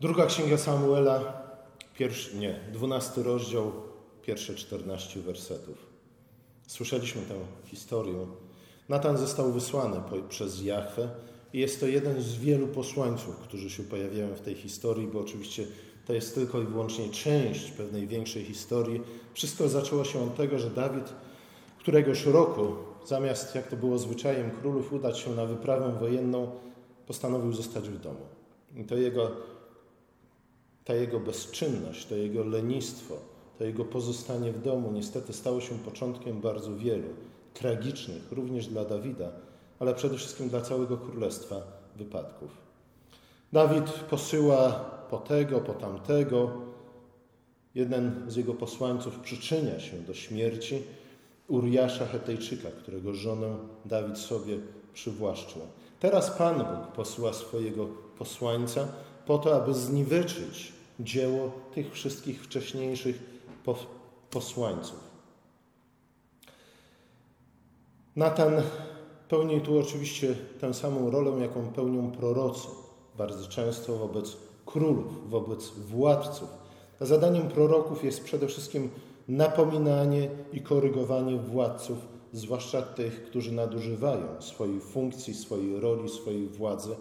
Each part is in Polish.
Druga księga Samuela, pierwszy, nie, dwunasty rozdział, pierwsze czternaście wersetów. Słyszeliśmy tę historię. Natan został wysłany przez Jahwe i jest to jeden z wielu posłańców, którzy się pojawiają w tej historii, bo oczywiście to jest tylko i wyłącznie część pewnej większej historii. Wszystko zaczęło się od tego, że Dawid któregoś roku, zamiast jak to było zwyczajem królów, udać się na wyprawę wojenną, postanowił zostać w domu. I to jego, ta jego bezczynność, to jego lenistwo, to jego pozostanie w domu niestety stało się początkiem bardzo wielu tragicznych, również dla Dawida, ale przede wszystkim dla całego królestwa wypadków. Dawid posyła po tego, po tamtego. Jeden z jego posłańców przyczynia się do śmierci Uriasza Hetejczyka, którego żonę Dawid sobie przywłaszczył. Teraz Pan Bóg posyła swojego posłańca po to, aby zniweczyć dzieło tych wszystkich wcześniejszych posłańców. Natan pełni tu oczywiście tę samą rolę, jaką pełnią prorocy, bardzo często wobec królów, wobec władców. A zadaniem proroków jest przede wszystkim napominanie i korygowanie władców, zwłaszcza tych, którzy nadużywają swojej funkcji, swojej roli, swojej władzy.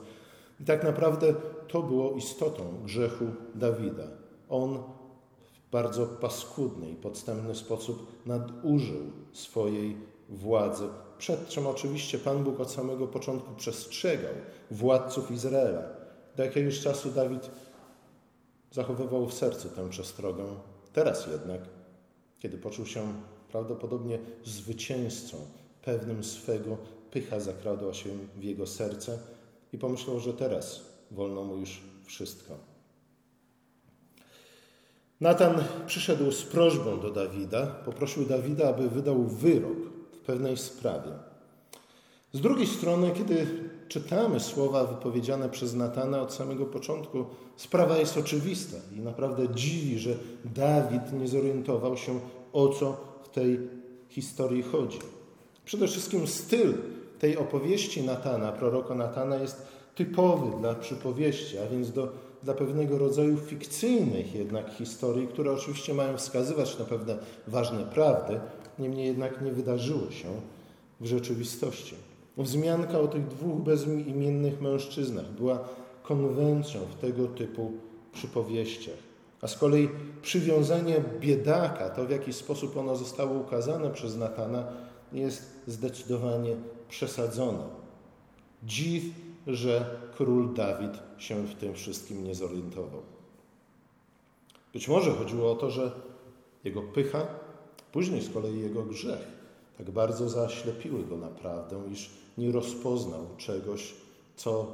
I tak naprawdę to było istotą grzechu Dawida. On w bardzo paskudny i podstępny sposób nadużył swojej władzy, przed czym oczywiście Pan Bóg od samego początku przestrzegał władców Izraela. Do jakiegoś czasu Dawid zachowywał w sercu tę przestrogę. Teraz jednak kiedy poczuł się prawdopodobnie zwycięzcą, pewnym swego, pycha zakradła się w jego serce i pomyślał, że teraz wolno mu już wszystko. Natan przyszedł z prośbą do Dawida, poprosił Dawida, aby wydał wyrok w pewnej sprawie. Z drugiej strony, kiedy czytamy słowa wypowiedziane przez Natana od samego początku, sprawa jest oczywista i naprawdę dziwi, że Dawid nie zorientował się, o co w tej historii chodzi. Przede wszystkim styl tej opowieści Natana, proroka Natana, jest typowy dla przypowieści, a więc do, dla pewnego rodzaju fikcyjnych jednak historii, które oczywiście mają wskazywać na pewne ważne prawdy, niemniej jednak nie wydarzyły się w rzeczywistości. Wzmianka o tych dwóch bezimiennych mężczyznach była konwencją w tego typu przypowieściach. A z kolei przywiązanie biedaka, to w jaki sposób ono zostało ukazane przez Natana, jest zdecydowanie przesadzone. Dziw, że król Dawid się w tym wszystkim nie zorientował. Być może chodziło o to, że jego pycha, później z kolei jego grzech, tak bardzo zaślepiły go naprawdę, iż nie rozpoznał czegoś, co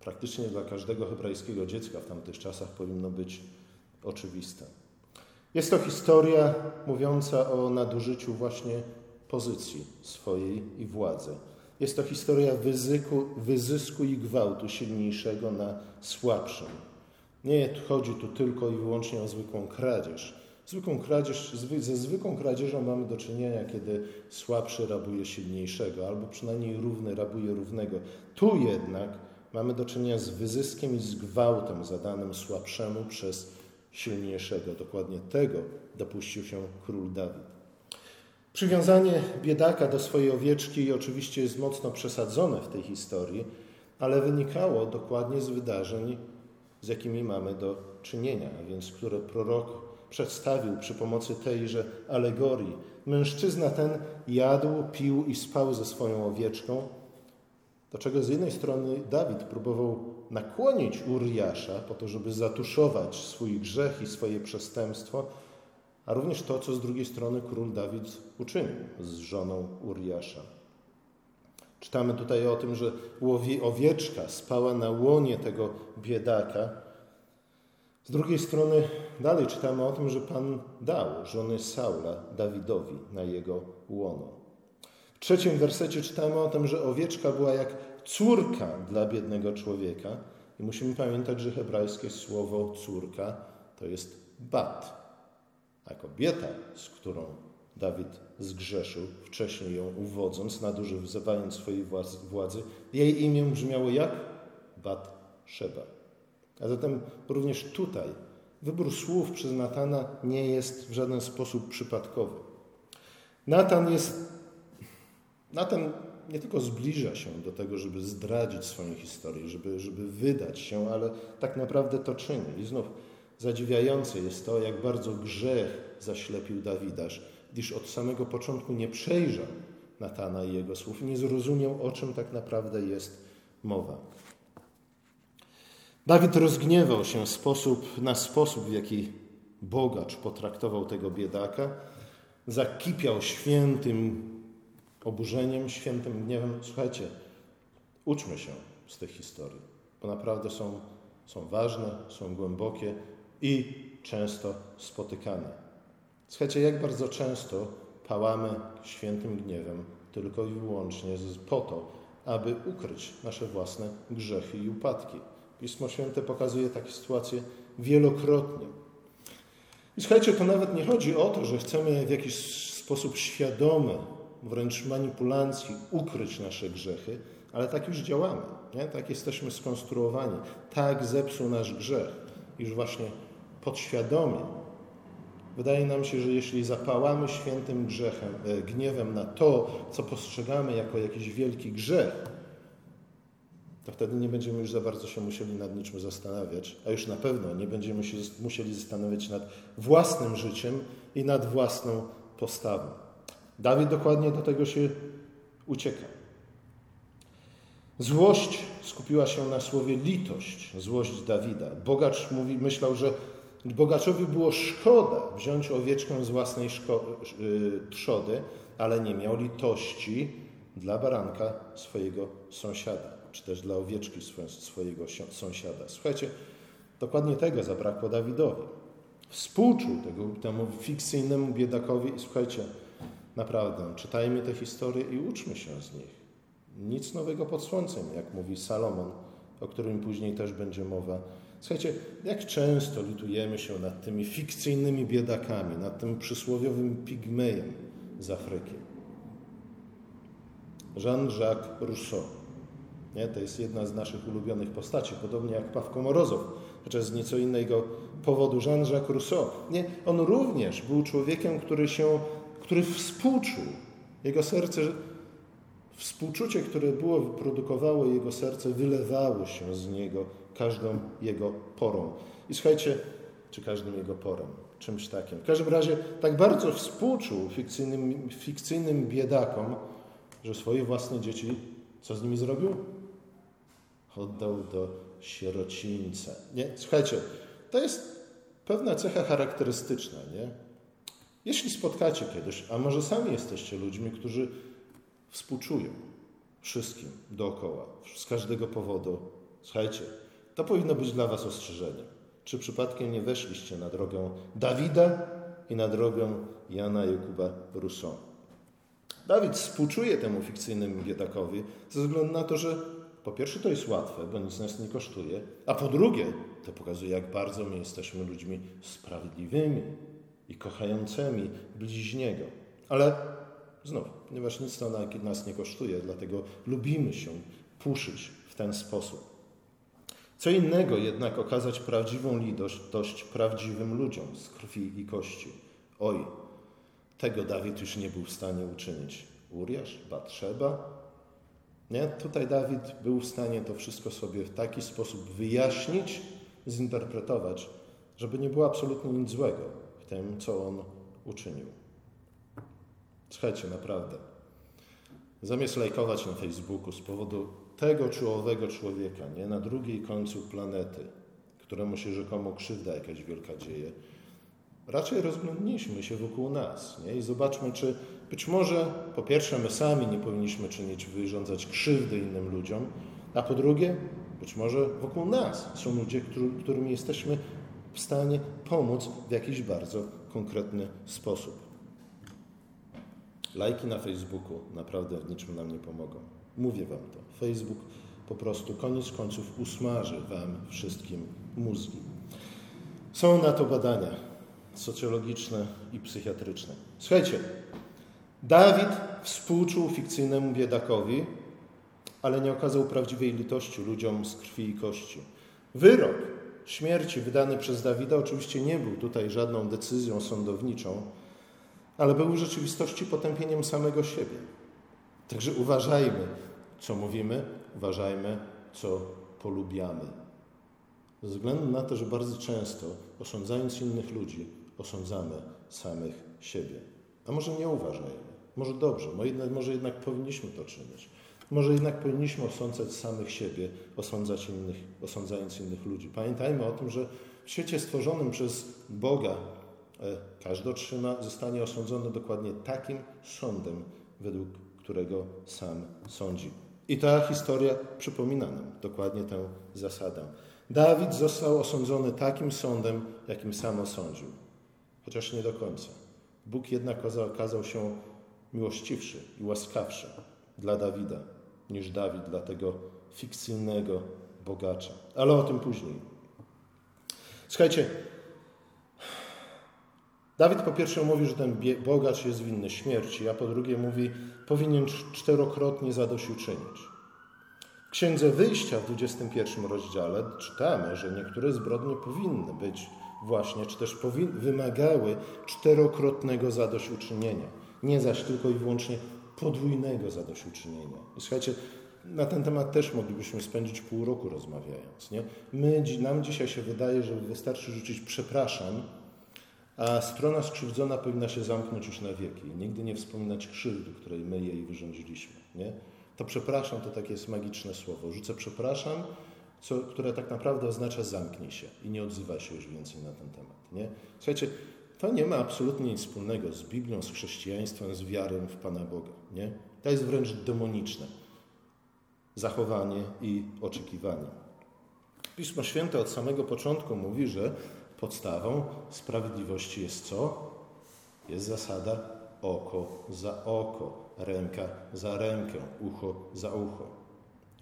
praktycznie dla każdego hebrajskiego dziecka w tamtych czasach powinno być oczywiste. Jest to historia mówiąca o nadużyciu właśnie pozycji swojej i władzy. Jest to historia wyzyku, wyzysku i gwałtu silniejszego na słabszym. Nie chodzi tu tylko i wyłącznie o zwykłą kradzież. Zwykłą kradzież ze zwykłą kradzieżą mamy do czynienia, kiedy słabszy rabuje silniejszego, albo przynajmniej równy rabuje równego. Tu jednak mamy do czynienia z wyzyskiem i z gwałtem zadanym słabszemu przez silniejszego. Dokładnie tego dopuścił się król Dawid. Przywiązanie biedaka do swojej owieczki oczywiście jest mocno przesadzone w tej historii, ale wynikało dokładnie z wydarzeń, z jakimi mamy do czynienia, a więc które prorok przedstawił przy pomocy tejże alegorii. Mężczyzna ten jadł, pił i spał ze swoją owieczką, do czego z jednej strony Dawid próbował nakłonić Uriasza po to, żeby zatuszować swój grzech i swoje przestępstwo, a również to, co z drugiej strony król Dawid uczynił z żoną Uriasza. Czytamy tutaj o tym, że owieczka spała na łonie tego biedaka. Z drugiej strony dalej czytamy o tym, że Pan dał żony Saula Dawidowi na jego łono. W trzecim wersecie czytamy o tym, że owieczka była jak córka dla biednego człowieka. I musimy pamiętać, że hebrajskie słowo córka to jest bat, a kobieta, z którą Dawid zgrzeszył, wcześniej ją uwodząc, nadużywając swojej władzy, jej imię brzmiało jak? Bat Szeba. A zatem również tutaj wybór słów przez Natana nie jest w żaden sposób przypadkowy. Natan jest. Natan nie tylko zbliża się do tego, żeby zdradzić swoją historię, żeby, żeby wydać się, ale tak naprawdę to czyni. I znów zadziwiające jest to, jak bardzo grzech zaślepił Dawidaż, gdyż od samego początku nie przejrzał Natana i jego słów, nie zrozumiał, o czym tak naprawdę jest mowa. Dawid rozgniewał się sposób, na sposób, w jaki bogacz potraktował tego biedaka, zakipiał świętym oburzeniem, świętym gniewem. Słuchajcie, uczmy się z tych historii, bo naprawdę są, są ważne, są głębokie i często spotykane. Słuchajcie, jak bardzo często pałamy świętym gniewem tylko i wyłącznie po to, aby ukryć nasze własne grzechy i upadki. Pismo Święte pokazuje takie sytuacje wielokrotnie. I słuchajcie, to nawet nie chodzi o to, że chcemy w jakiś sposób świadomy, wręcz manipulacji ukryć nasze grzechy, ale tak już działamy. Nie? Tak jesteśmy skonstruowani. Tak zepsuł nasz grzech, iż właśnie podświadomie wydaje nam się, że jeśli zapałamy świętym grzechem, e, gniewem na to, co postrzegamy jako jakiś wielki grzech, to wtedy nie będziemy już za bardzo się musieli nad niczym zastanawiać, a już na pewno nie będziemy się musieli zastanawiać nad własnym życiem i nad własną postawą. Dawid dokładnie do tego się ucieka. Złość skupiła się na słowie litość, złość Dawida. Bogacz mówi, myślał, że bogaczowi było szkoda wziąć owieczkę z własnej y, trzody, ale nie miał litości dla baranka swojego sąsiada czy też dla owieczki swojego sąsiada. Słuchajcie, dokładnie tego zabrakło Dawidowi. Współczuł tego, temu fikcyjnemu biedakowi i słuchajcie, naprawdę, czytajmy te historie i uczmy się z nich. Nic nowego pod słońcem, jak mówi Salomon, o którym później też będzie mowa. Słuchajcie, jak często litujemy się nad tymi fikcyjnymi biedakami, nad tym przysłowiowym pigmejem z Afryki. Jean-Jacques Rousseau nie? To jest jedna z naszych ulubionych postaci, podobnie jak Pawko Morozow, chociaż z nieco innego powodu Jean-Jacques Rousseau. Nie? On również był człowiekiem, który się, który współczuł. Jego serce, współczucie, które było, wyprodukowało jego serce, wylewało się z niego każdą jego porą. I słuchajcie, czy każdym jego porą, czymś takim. W każdym razie tak bardzo współczuł fikcyjnym, fikcyjnym biedakom, że swoje własne dzieci, co z nimi zrobił? oddał do sierocińca. Nie? Słuchajcie, to jest pewna cecha charakterystyczna. Nie? Jeśli spotkacie kiedyś, a może sami jesteście ludźmi, którzy współczują wszystkim dookoła, z każdego powodu, słuchajcie, to powinno być dla Was ostrzeżenie. Czy przypadkiem nie weszliście na drogę Dawida i na drogę Jana Jakuba Rousseau? Dawid współczuje temu fikcyjnemu biedakowi ze względu na to, że po pierwsze to jest łatwe, bo nic nas nie kosztuje, a po drugie to pokazuje, jak bardzo my jesteśmy ludźmi sprawiedliwymi i kochającymi bliźniego. Ale znów, ponieważ nic to nas nie kosztuje, dlatego lubimy się puszyć w ten sposób. Co innego jednak okazać prawdziwą litość prawdziwym ludziom z krwi i kości. Oj, tego Dawid już nie był w stanie uczynić. Uriasz, Batrzeba, nie? Tutaj Dawid był w stanie to wszystko sobie w taki sposób wyjaśnić, zinterpretować, żeby nie było absolutnie nic złego w tym, co on uczynił. Słuchajcie, naprawdę. Zamiast lajkować na Facebooku z powodu tego czy owego człowieka, nie na drugiej końcu planety, któremu się rzekomo krzywda jakaś wielka dzieje, raczej rozglądnijmy się wokół nas nie? i zobaczmy, czy być może po pierwsze my sami nie powinniśmy czynić, wyrządzać krzywdy innym ludziom, a po drugie, być może wokół nas są ludzie, którym jesteśmy w stanie pomóc w jakiś bardzo konkretny sposób. Lajki na Facebooku naprawdę w niczym nam nie pomogą. Mówię Wam to. Facebook po prostu koniec końców usmaży Wam wszystkim mózgi. Są na to badania socjologiczne i psychiatryczne. Słuchajcie, Dawid współczuł fikcyjnemu biedakowi, ale nie okazał prawdziwej litości ludziom z krwi i kości. Wyrok śmierci wydany przez Dawida oczywiście nie był tutaj żadną decyzją sądowniczą, ale był w rzeczywistości potępieniem samego siebie. Także uważajmy, co mówimy, uważajmy, co polubiamy. Ze względu na to, że bardzo często osądzając innych ludzi, osądzamy samych siebie. A może nie uważajmy, może dobrze, może jednak powinniśmy to czynić. Może jednak powinniśmy osądzać samych siebie, osądzać innych, osądzając innych ludzi. Pamiętajmy o tym, że w świecie stworzonym przez Boga każdy otrzyma, zostanie osądzony dokładnie takim sądem, według którego sam sądzi. I ta historia przypomina nam dokładnie tę zasadę. Dawid został osądzony takim sądem, jakim sam osądził, chociaż nie do końca. Bóg jednak okazał się miłościwszy i łaskawszy dla Dawida niż Dawid dla tego fikcyjnego bogacza. Ale o tym później. Słuchajcie, Dawid po pierwsze mówi, że ten bogacz jest winny śmierci, a po drugie mówi, powinien czterokrotnie zadośćuczynić. W Księdze Wyjścia w 21 rozdziale czytamy, że niektóre zbrodnie powinny być właśnie, czy też wymagały czterokrotnego zadośćuczynienia. Nie zaś tylko i wyłącznie podwójnego zadośćuczynienia. I słuchajcie, na ten temat też moglibyśmy spędzić pół roku rozmawiając. Nie? My, nam dzisiaj się wydaje, że wystarczy rzucić przepraszam, a strona skrzywdzona powinna się zamknąć już na wieki i nigdy nie wspominać krzywdy, której my jej wyrządziliśmy. Nie? To przepraszam to takie jest magiczne słowo. Rzucę przepraszam, co, które tak naprawdę oznacza zamknij się i nie odzywaj się już więcej na ten temat. Nie? Słuchajcie, to nie ma absolutnie nic wspólnego z Biblią, z chrześcijaństwem, z wiarą w Pana Boga. Nie? To jest wręcz demoniczne zachowanie i oczekiwanie. Pismo Święte od samego początku mówi, że podstawą sprawiedliwości jest co? Jest zasada oko za oko, ręka za rękę, ucho za ucho.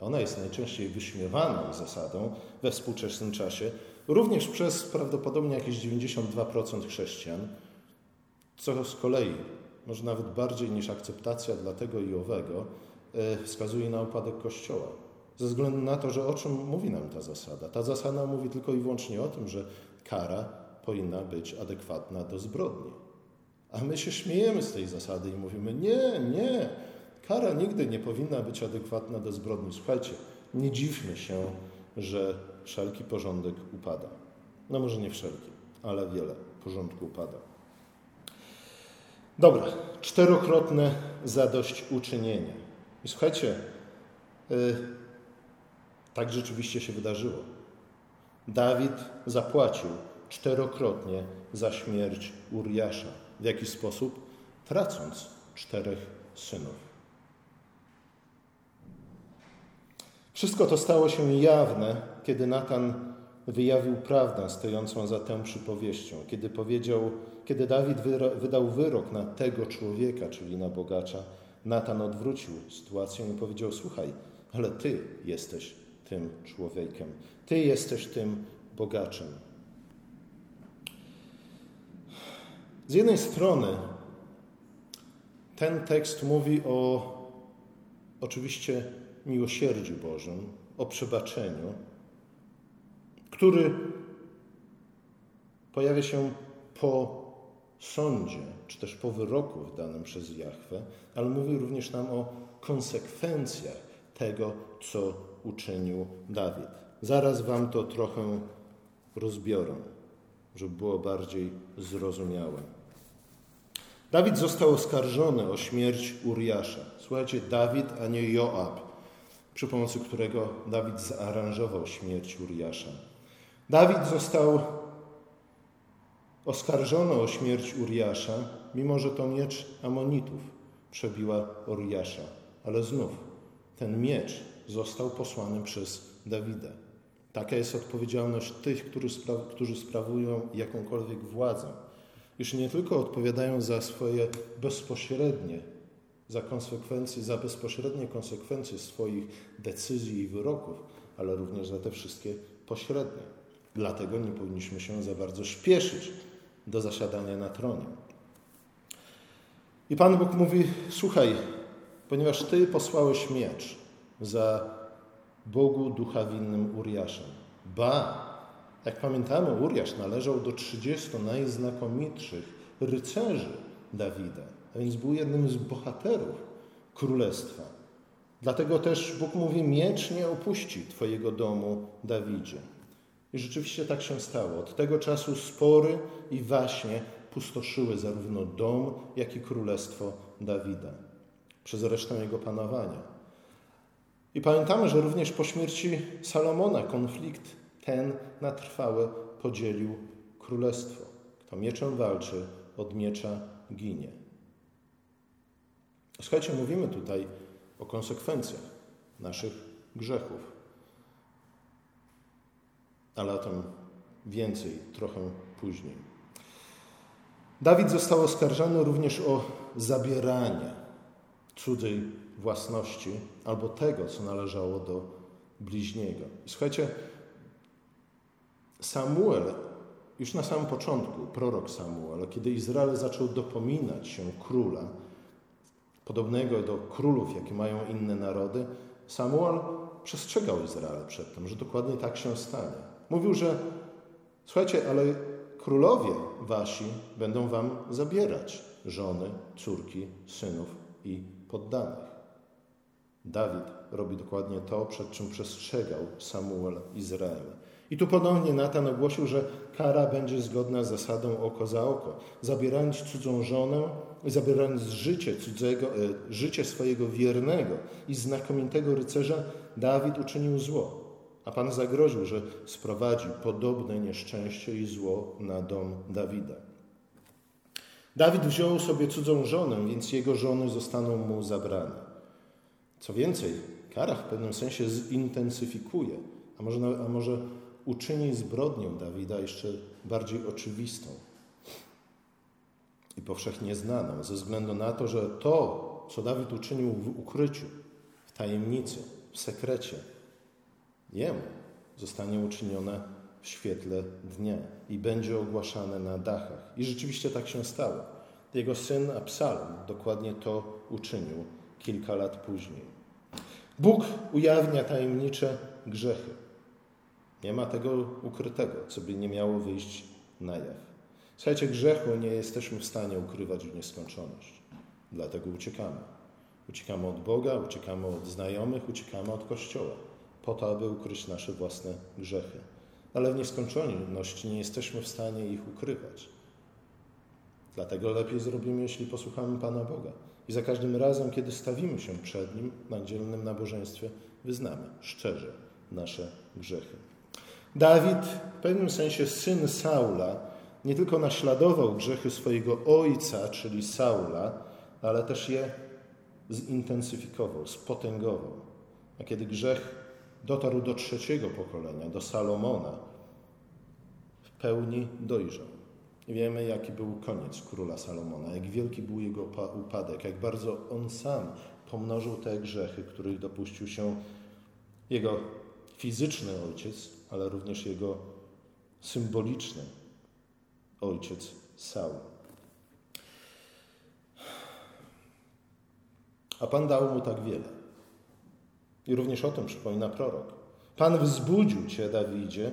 Ona jest najczęściej wyśmiewaną zasadą we współczesnym czasie, również przez prawdopodobnie jakieś 92% chrześcijan, co z kolei, może nawet bardziej niż akceptacja dla tego i owego, e, wskazuje na upadek Kościoła. Ze względu na to, że o czym mówi nam ta zasada? Ta zasada mówi tylko i wyłącznie o tym, że kara powinna być adekwatna do zbrodni. A my się śmiejemy z tej zasady i mówimy: Nie, nie, kara nigdy nie powinna być adekwatna do zbrodni. Słuchajcie, nie dziwmy się, że wszelki porządek upada. No może nie wszelki, ale wiele porządku upada. Dobra, czterokrotne zadośćuczynienie. I słuchajcie, yy, tak rzeczywiście się wydarzyło. Dawid zapłacił czterokrotnie za śmierć Uriasza. W jaki sposób? Tracąc czterech synów. Wszystko to stało się jawne, kiedy Natan wyjawił prawdę stojącą za tę przypowieścią, kiedy powiedział, kiedy Dawid wydał wyrok na tego człowieka, czyli na bogacza, Natan odwrócił sytuację i powiedział: Słuchaj, ale ty jesteś tym człowiekiem, ty jesteś tym bogaczem. Z jednej strony ten tekst mówi o oczywiście miłosierdziu Bożym, o przebaczeniu, który pojawia się po sądzie, czy też po wyroku wydanym przez Jahwe, ale mówi również nam o konsekwencjach tego, co uczynił Dawid. Zaraz Wam to trochę rozbiorę, żeby było bardziej zrozumiałe. Dawid został oskarżony o śmierć Uriasza. Słuchajcie, Dawid, a nie Joab, przy pomocy którego Dawid zaaranżował śmierć Uriasza. Dawid został oskarżony o śmierć Uriasza, mimo że to miecz Amonitów przebiła Uriasza. Ale znów, ten miecz został posłany przez Dawida. Taka jest odpowiedzialność tych, którzy, którzy sprawują jakąkolwiek władzę. Już nie tylko odpowiadają za swoje bezpośrednie, za konsekwencje, za bezpośrednie konsekwencje swoich decyzji i wyroków, ale również za te wszystkie pośrednie. Dlatego nie powinniśmy się za bardzo śpieszyć do zasiadania na tronie. I Pan Bóg mówi: Słuchaj, ponieważ Ty posłałeś miecz za Bogu ducha winnym Uriaszem. Ba, Jak pamiętamy, Uriasz należał do 30 najznakomitszych rycerzy Dawida, a więc był jednym z bohaterów królestwa. Dlatego też Bóg mówi: Miecz nie opuści Twojego domu, Dawidzie. I rzeczywiście tak się stało. Od tego czasu spory i waśnie pustoszyły zarówno dom, jak i królestwo Dawida przez resztę jego panowania. I pamiętamy, że również po śmierci Salomona konflikt ten na trwałe podzielił królestwo. Kto mieczem walczy, od miecza ginie. Słuchajcie, mówimy tutaj o konsekwencjach naszych grzechów. Ale o tym więcej trochę później. Dawid został oskarżony również o zabieranie cudzej własności albo tego, co należało do bliźniego. słuchajcie, Samuel, już na samym początku, prorok Samuel, kiedy Izrael zaczął dopominać się króla, podobnego do królów, jakie mają inne narody, Samuel przestrzegał Izrael przed tym, że dokładnie tak się stanie. Mówił, że słuchajcie, ale królowie wasi będą wam zabierać żony, córki, synów i poddanych. Dawid robi dokładnie to, przed czym przestrzegał Samuel Izrael. I tu ponownie Natan ogłosił, że kara będzie zgodna z zasadą oko za oko. Zabierając cudzą żonę zabierając życie cudzego, e, życie swojego wiernego i znakomitego rycerza, Dawid uczynił zło. A Pan zagroził, że sprowadzi podobne nieszczęście i zło na dom Dawida. Dawid wziął sobie cudzą żonę, więc jego żony zostaną mu zabrane. Co więcej, kara w pewnym sensie zintensyfikuje, a może, a może uczyni zbrodnię Dawida jeszcze bardziej oczywistą i powszechnie znaną, ze względu na to, że to, co Dawid uczynił w ukryciu, w tajemnicy, w sekrecie, jemu zostanie uczynione w świetle dnia i będzie ogłaszane na dachach. I rzeczywiście tak się stało. Jego syn Absalom dokładnie to uczynił kilka lat później. Bóg ujawnia tajemnicze grzechy. Nie ma tego ukrytego, co by nie miało wyjść na jaw. Słuchajcie, grzechu nie jesteśmy w stanie ukrywać w nieskończoność. Dlatego uciekamy. Uciekamy od Boga, uciekamy od znajomych, uciekamy od Kościoła, po to, aby ukryć nasze własne grzechy. Ale w nieskończoność nie jesteśmy w stanie ich ukrywać. Dlatego lepiej zrobimy, jeśli posłuchamy Pana Boga. I za każdym razem, kiedy stawimy się przed Nim na dzielnym nabożeństwie, wyznamy szczerze nasze grzechy. Dawid, w pewnym sensie syn Saula, nie tylko naśladował grzechy swojego ojca, czyli Saula, ale też je zintensyfikował, spotęgował. A kiedy grzech dotarł do trzeciego pokolenia, do Salomona, w pełni dojrzał. Wiemy, jaki był koniec króla Salomona, jak wielki był jego upadek, jak bardzo on sam pomnożył te grzechy, których dopuścił się jego fizyczny ojciec, ale również jego symboliczny ojciec Saul. A Pan dał mu tak wiele. I również o tym przypomina prorok. Pan wzbudził cię, Dawidzie,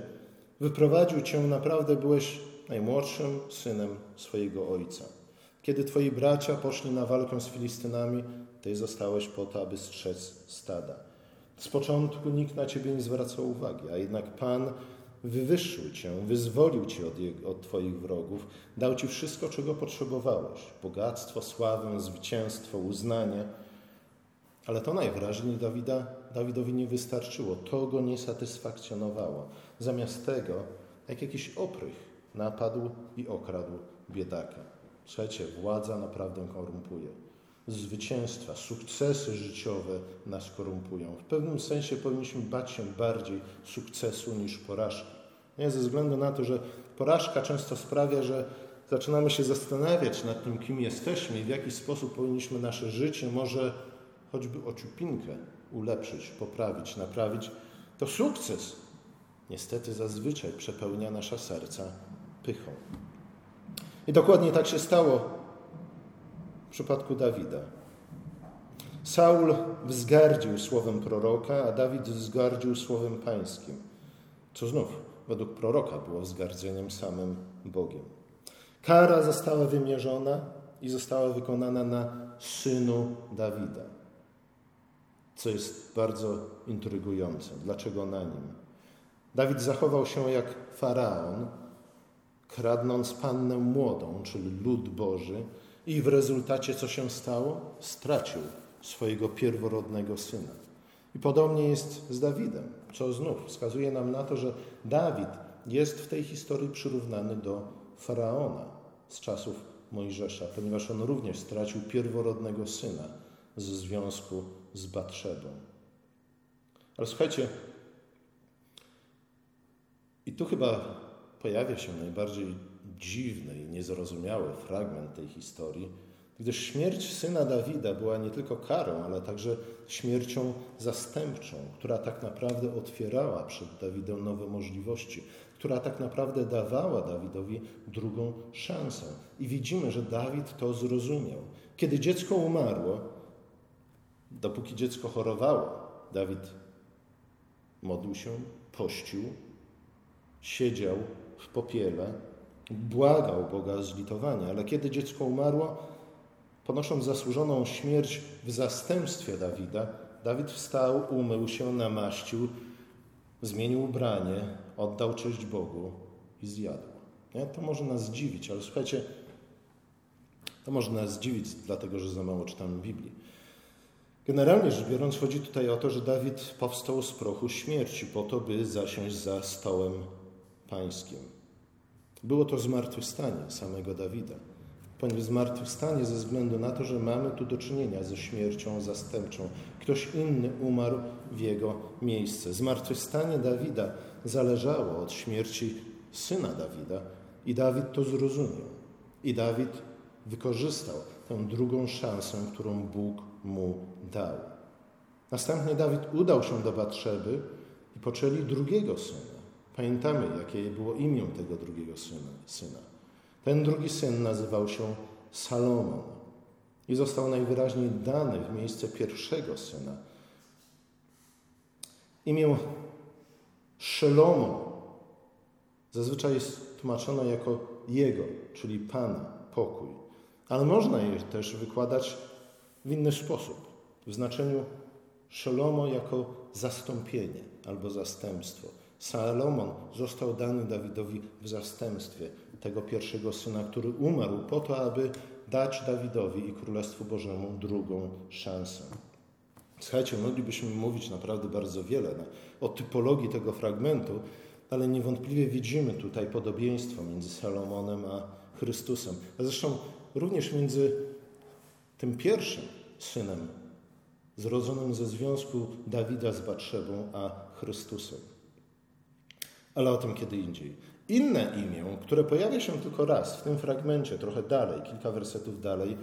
wyprowadził cię, naprawdę byłeś najmłodszym synem swojego ojca. Kiedy twoi bracia poszli na walkę z Filistynami, ty zostałeś po to, aby strzec stada. Z początku nikt na ciebie nie zwracał uwagi, a jednak Pan wywyższył cię, wyzwolił cię od, jego, od twoich wrogów, dał ci wszystko, czego potrzebowałeś: bogactwo, sławę, zwycięstwo, uznanie. Ale to najwyraźniej Dawida, Dawidowi nie wystarczyło, to go nie satysfakcjonowało. Zamiast tego, jak jakiś oprych, napadł i okradł biedaka. Słuchajcie, władza naprawdę korumpuje zwycięstwa, sukcesy życiowe nas korumpują. W pewnym sensie powinniśmy bać się bardziej sukcesu niż porażki. Nie ze względu na to, że porażka często sprawia, że zaczynamy się zastanawiać nad tym, kim jesteśmy i w jaki sposób powinniśmy nasze życie może choćby o ciupinkę ulepszyć, poprawić, naprawić. To sukces niestety zazwyczaj przepełnia nasze serca pychą. I dokładnie tak się stało przypadku Dawida. Saul wzgardził słowem proroka, a Dawid wzgardził słowem pańskim, co znów według proroka było wzgardzeniem samym Bogiem. Kara została wymierzona i została wykonana na synu Dawida, co jest bardzo intrygujące. Dlaczego na nim? Dawid zachował się jak faraon, kradnąc pannę młodą, czyli lud Boży, i w rezultacie co się stało? Stracił swojego pierworodnego syna. I podobnie jest z Dawidem, co znów wskazuje nam na to, że Dawid jest w tej historii przyrównany do faraona z czasów Mojżesza, ponieważ on również stracił pierworodnego syna ze związku z Batrzebą. Ale słuchajcie, i tu chyba pojawia się najbardziej dziwny i niezrozumiały fragment tej historii, gdyż śmierć syna Dawida była nie tylko karą, ale także śmiercią zastępczą, która tak naprawdę otwierała przed Dawidem nowe możliwości, która tak naprawdę dawała Dawidowi drugą szansę. I widzimy, że Dawid to zrozumiał. Kiedy dziecko umarło, dopóki dziecko chorowało, Dawid modlił się, pościł, siedział w popiele, błagał Boga o zlitowanie, ale kiedy dziecko umarło, ponosząc zasłużoną śmierć w zastępstwie Dawida, Dawid wstał, umył się, namaścił, zmienił ubranie, oddał cześć Bogu i zjadł. To może nas zdziwić, ale słuchajcie, to może nas zdziwić, dlatego że za mało czytamy Biblii. Generalnie rzecz biorąc, chodzi tutaj o to, że Dawid powstał z prochu śmierci po to, by zasiąść za stołem pańskim. Było to zmartwychwstanie samego Dawida. Ponieważ zmartwychwstanie ze względu na to, że mamy tu do czynienia ze śmiercią zastępczą. Ktoś inny umarł w jego miejsce. Zmartwychwstanie Dawida zależało od śmierci syna Dawida i Dawid to zrozumiał. I Dawid wykorzystał tę drugą szansę, którą Bóg mu dał. Następnie Dawid udał się do Batrzeby i poczęli drugiego syna. Pamiętamy, jakie było imię tego drugiego syna. Ten drugi syn nazywał się Salomon i został najwyraźniej dany w miejsce pierwszego syna. Imię Szelomon zazwyczaj jest tłumaczone jako jego, czyli Pana, pokój. Ale można je też wykładać w inny sposób, w znaczeniu Szelomo jako zastąpienie albo zastępstwo. Salomon został dany Dawidowi w zastępstwie tego pierwszego syna, który umarł po to, aby dać Dawidowi i Królestwu Bożemu drugą szansę. Słuchajcie, moglibyśmy mówić naprawdę bardzo wiele o typologii tego fragmentu, ale niewątpliwie widzimy tutaj podobieństwo między Salomonem a Chrystusem. A zresztą również między tym pierwszym synem zrodzonym ze związku Dawida z Batrzebą a Chrystusem ale o tym kiedy indziej. Inne imię, które pojawia się tylko raz w tym fragmencie, trochę dalej, kilka wersetów dalej,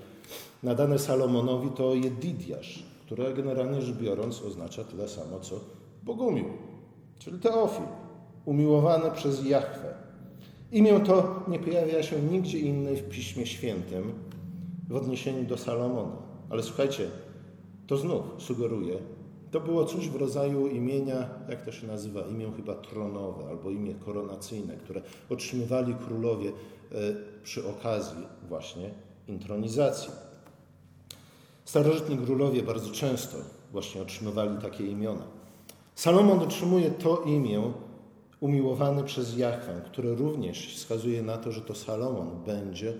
nadane Salomonowi to Jedidiasz, które generalnie rzecz biorąc oznacza tyle samo co Bogumił, czyli Teofil, umiłowany przez Jahwe. Imię to nie pojawia się nigdzie indziej w Piśmie Świętym w odniesieniu do Salomona. Ale słuchajcie, to znów sugeruje, to było coś w rodzaju imienia, jak to się nazywa, imię chyba tronowe albo imię koronacyjne, które otrzymywali królowie e, przy okazji właśnie intronizacji. Starożytni królowie bardzo często właśnie otrzymywali takie imiona. Salomon otrzymuje to imię umiłowany przez Jachwę, które również wskazuje na to, że to Salomon będzie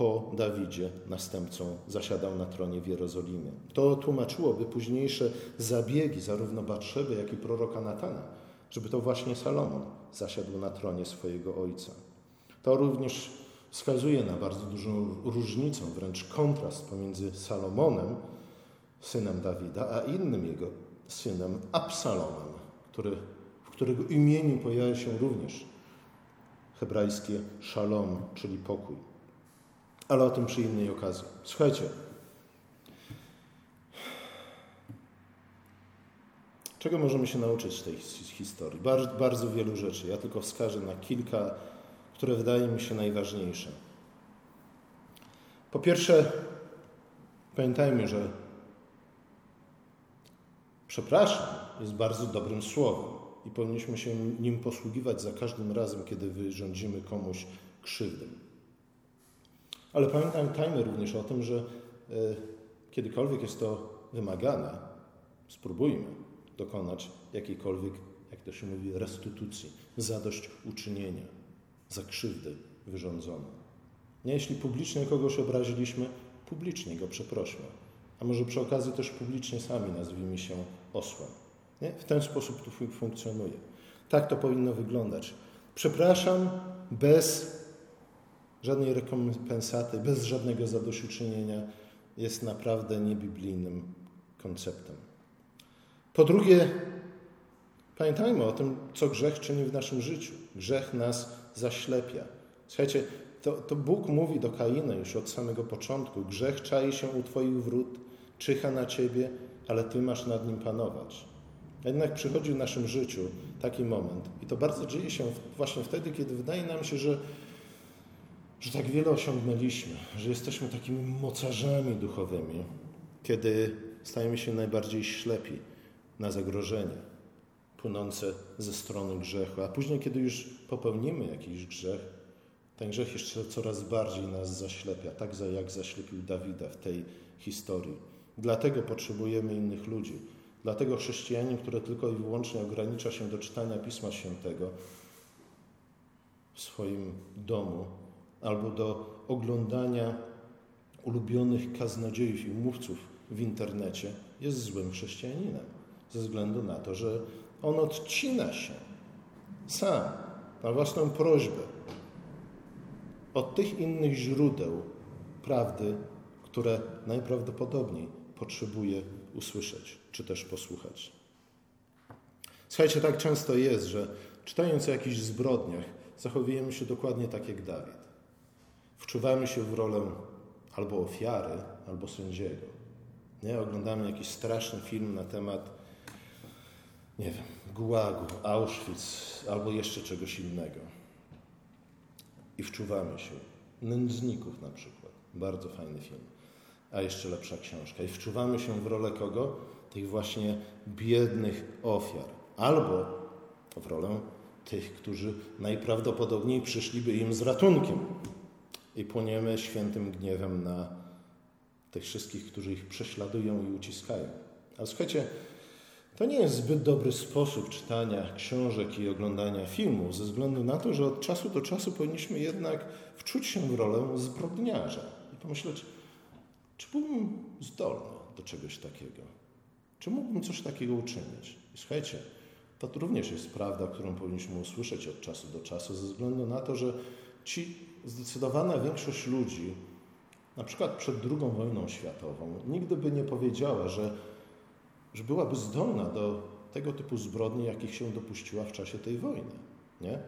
po Dawidzie następcą zasiadał na tronie w Jerozolimie. To tłumaczyłoby późniejsze zabiegi zarówno Batrzeby, jak i proroka Natana, żeby to właśnie Salomon zasiadł na tronie swojego ojca. To również wskazuje na bardzo dużą różnicę, wręcz kontrast pomiędzy Salomonem, synem Dawida, a innym jego synem, Absalomem, który, w którego imieniu pojawia się również hebrajskie szalom, czyli pokój ale o tym przy innej okazji. Słuchajcie. Czego możemy się nauczyć z tej historii? Bardzo, bardzo wielu rzeczy. Ja tylko wskażę na kilka, które wydaje mi się najważniejsze. Po pierwsze, pamiętajmy, że przepraszam jest bardzo dobrym słowem. i powinniśmy się nim posługiwać za każdym razem, kiedy wyrządzimy komuś krzywdę. Ale pamiętajmy również o tym, że e, kiedykolwiek jest to wymagane, spróbujmy dokonać jakiejkolwiek, jak to się mówi, restytucji, zadośćuczynienia za krzywdy wyrządzone. Nie, jeśli publicznie kogoś obraziliśmy, publicznie go przeprośmy. A może przy okazji też publicznie sami nazwijmy się osłem. Nie? W ten sposób to funkcjonuje. Tak to powinno wyglądać. Przepraszam bez żadnej rekompensaty, bez żadnego zadośćuczynienia jest naprawdę niebiblijnym konceptem. Po drugie, pamiętajmy o tym, co grzech czyni w naszym życiu. Grzech nas zaślepia. Słuchajcie, to, to Bóg mówi do Kaina już od samego początku: Grzech czai się u Twoich wrót, czyha na Ciebie, ale Ty masz nad nim panować. Jednak przychodzi w naszym życiu taki moment, i to bardzo dzieje się właśnie wtedy, kiedy wydaje nam się, że, że tak wiele osiągnęliśmy, że jesteśmy takimi mocarzami duchowymi, kiedy stajemy się najbardziej ślepi na zagrożenie płynące ze strony grzechu, a później, kiedy już popełnimy jakiś grzech, ten grzech jeszcze coraz bardziej nas zaślepia, tak jak zaślepił Dawida w tej historii. Dlatego potrzebujemy innych ludzi. Dlatego chrześcijanin, który tylko i wyłącznie ogranicza się do czytania Pisma Świętego w swoim domu albo do oglądania ulubionych kaznodziejów i mówców w internecie, jest złym chrześcijaninem. Ze względu na to, że on odcina się sam, na własną prośbę, od tych innych źródeł prawdy, które najprawdopodobniej potrzebuje usłyszeć czy też posłuchać. Słuchajcie, tak często jest, że czytając o jakichś zbrodniach, zachowujemy się dokładnie tak jak Dawid. Wczuwamy się w rolę albo ofiary, albo sędziego. Nie? Oglądamy jakiś straszny film na temat, nie wiem, Gułagu, Auschwitz albo jeszcze czegoś innego. I wczuwamy się. Nędzników na przykład. Bardzo fajny film a jeszcze lepsza książka. I wczuwamy się w rolę kogo? Tych właśnie biednych ofiar. Albo w rolę tych, którzy najprawdopodobniej przyszliby im z ratunkiem. I płoniemy świętym gniewem na tych wszystkich, którzy ich prześladują i uciskają. Ale słuchajcie, to nie jest zbyt dobry sposób czytania książek i oglądania filmów, ze względu na to, że od czasu do czasu powinniśmy jednak wczuć się w rolę zbrodniarza i pomyśleć, czy byłbym zdolny do czegoś takiego? Czy mógłbym coś takiego uczynić? I słuchajcie, to również jest prawda, którą powinniśmy usłyszeć od czasu do czasu, ze względu na to, że ci zdecydowana większość ludzi, na przykład przed II wojną światową, nigdy by nie powiedziała, że, że byłaby zdolna do tego typu zbrodni, jakich się dopuściła w czasie tej wojny. Nie?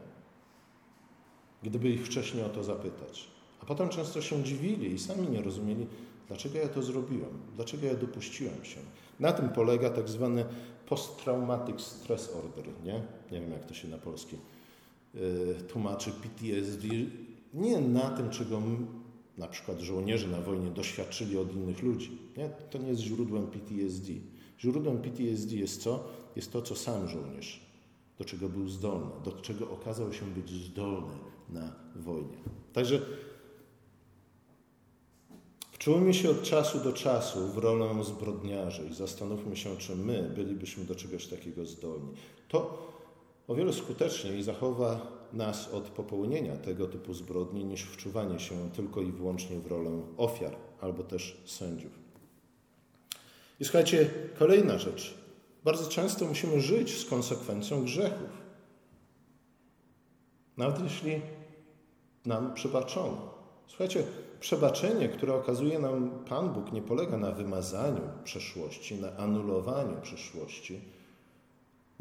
Gdyby ich wcześniej o to zapytać. A potem często się dziwili i sami nie rozumieli, Dlaczego ja to zrobiłem? Dlaczego ja dopuściłem się? Na tym polega tak zwany post-traumatic stress order, nie? Nie wiem, jak to się na polski yy, tłumaczy PTSD. Nie na tym, czego na przykład żołnierze na wojnie doświadczyli od innych ludzi. Nie? To nie jest źródłem PTSD. Źródłem PTSD jest co? Jest to, co sam żołnierz, do czego był zdolny, do czego okazał się być zdolny na wojnie. Także Czujmy się od czasu do czasu w rolę zbrodniarzy i zastanówmy się, czy my bylibyśmy do czegoś takiego zdolni. To o wiele skuteczniej zachowa nas od popełnienia tego typu zbrodni niż wczuwanie się tylko i wyłącznie w rolę ofiar albo też sędziów. I słuchajcie, kolejna rzecz. Bardzo często musimy żyć z konsekwencją grzechów. Nawet jeśli nam przebaczono. Słuchajcie, przebaczenie, które okazuje nam Pan Bóg, nie polega na wymazaniu przeszłości, na anulowaniu przeszłości.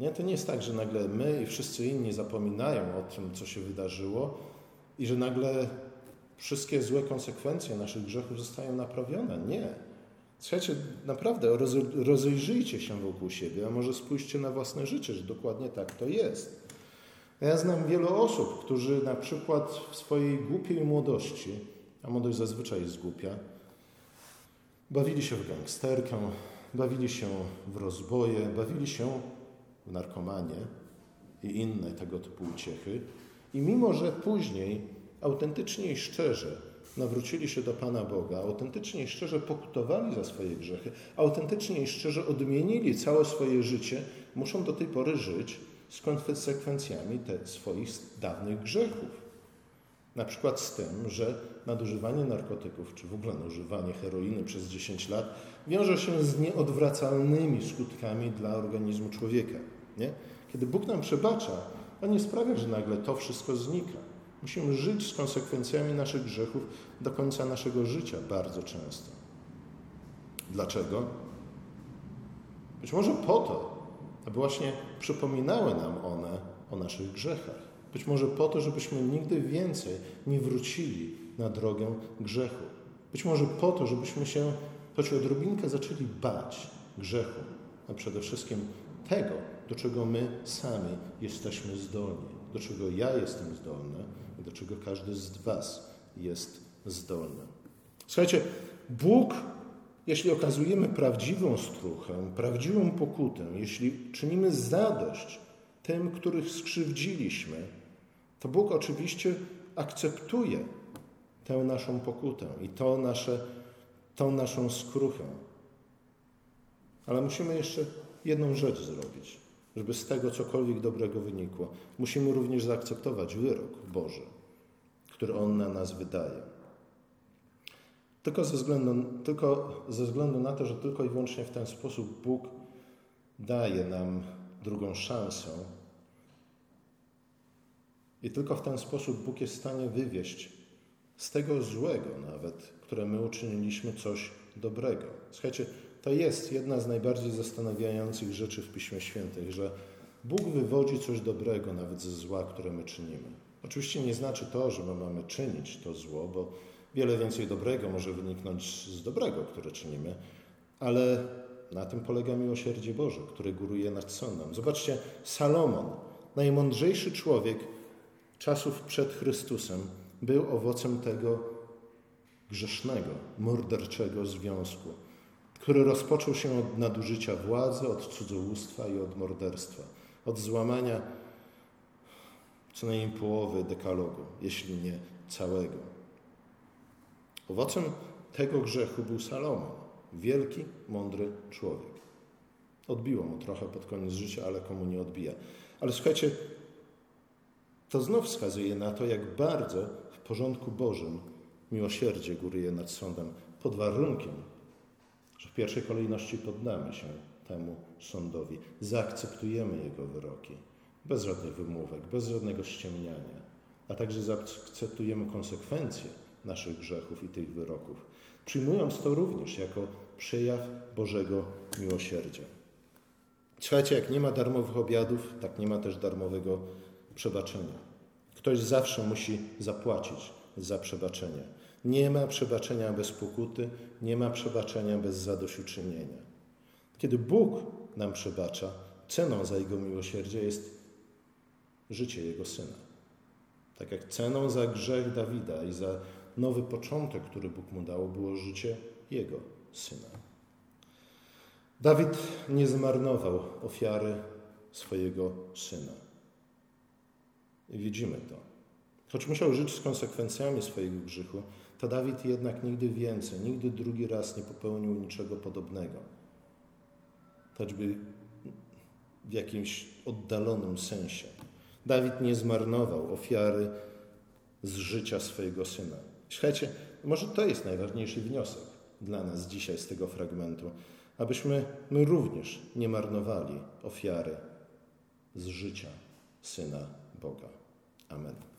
Nie, to nie jest tak, że nagle my i wszyscy inni zapominają o tym, co się wydarzyło i że nagle wszystkie złe konsekwencje naszych grzechów zostają naprawione. Nie. Słuchajcie, naprawdę rozejrzyjcie się wokół siebie, a może spójrzcie na własne życie, że dokładnie tak to jest. Ja znam wielu osób, którzy na przykład w swojej głupiej młodości a młodość zazwyczaj jest głupia. Bawili się w gangsterkę, bawili się w rozboje, bawili się w narkomanię i inne tego typu uciechy. I mimo, że później autentycznie i szczerze nawrócili się do Pana Boga, autentycznie i szczerze pokutowali za swoje grzechy, autentycznie i szczerze odmienili całe swoje życie, muszą do tej pory żyć z konsekwencjami te swoich dawnych grzechów. Na przykład z tym, że nadużywanie narkotyków, czy w ogóle nadużywanie heroiny przez 10 lat wiąże się z nieodwracalnymi skutkami dla organizmu człowieka. Nie? Kiedy Bóg nam przebacza, On nie sprawia, że nagle to wszystko znika. Musimy żyć z konsekwencjami naszych grzechów do końca naszego życia bardzo często. Dlaczego? Być może po to, aby właśnie przypominały nam one o naszych grzechach. Być może po to, żebyśmy nigdy więcej nie wrócili na drogę grzechu. Być może po to, żebyśmy się choć odrobinkę zaczęli bać grzechu, a przede wszystkim tego, do czego my sami jesteśmy zdolni, do czego ja jestem zdolny do czego każdy z Was jest zdolny. Słuchajcie, Bóg, jeśli okazujemy prawdziwą struchę, prawdziwą pokutę, jeśli czynimy zadość tym, których skrzywdziliśmy, to Bóg oczywiście akceptuje tę naszą pokutę i to nasze, tą naszą skruchę. Ale musimy jeszcze jedną rzecz zrobić, żeby z tego cokolwiek dobrego wynikło. Musimy również zaakceptować wyrok Boży, który On na nas wydaje. Tylko ze, względu, tylko ze względu na to, że tylko i wyłącznie w ten sposób Bóg daje nam drugą szansę, i tylko w ten sposób Bóg jest w stanie wywieść z tego złego nawet, które my uczyniliśmy, coś dobrego. Słuchajcie, to jest jedna z najbardziej zastanawiających rzeczy w Piśmie Świętych, że Bóg wywodzi coś dobrego nawet ze zła, które my czynimy. Oczywiście nie znaczy to, że my mamy czynić to zło, bo wiele więcej dobrego może wyniknąć z dobrego, które czynimy, ale na tym polega miłosierdzie Boże, które góruje nad sądem. Zobaczcie, Salomon, najmądrzejszy człowiek, czasów przed Chrystusem był owocem tego grzesznego, morderczego związku, który rozpoczął się od nadużycia władzy, od cudzołóstwa i od morderstwa, od złamania co najmniej połowy dekalogu, jeśli nie całego. Owocem tego grzechu był Salomon, wielki, mądry człowiek. Odbiło mu trochę pod koniec życia, ale komu nie odbija. Ale słuchajcie, to znów wskazuje na to, jak bardzo w porządku Bożym miłosierdzie góruje nad sądem, pod warunkiem, w pierwszej kolejności poddamy się temu sądowi, zaakceptujemy jego wyroki, bez żadnych wymówek, bez żadnego ściemniania, a także zaakceptujemy konsekwencje naszych grzechów i tych wyroków, przyjmując to również jako przejaw Bożego miłosierdzia. Słuchajcie, jak nie ma darmowych obiadów, tak nie ma też darmowego przebaczenia. Ktoś zawsze musi zapłacić za przebaczenie. Nie ma przebaczenia bez pokuty, nie ma przebaczenia bez zadośćuczynienia. Kiedy Bóg nam przebacza, ceną za Jego miłosierdzie jest życie Jego Syna. Tak jak ceną za grzech Dawida i za nowy początek, który Bóg mu dał, było życie Jego Syna. Dawid nie zmarnował ofiary swojego Syna. Widzimy to. Choć musiał żyć z konsekwencjami swojego grzechu, to Dawid jednak nigdy więcej, nigdy drugi raz nie popełnił niczego podobnego. Choćby w jakimś oddalonym sensie. Dawid nie zmarnował ofiary z życia swojego syna. Słuchajcie, może to jest najważniejszy wniosek dla nas dzisiaj z tego fragmentu, abyśmy my również nie marnowali ofiary z życia syna Boga. Amen.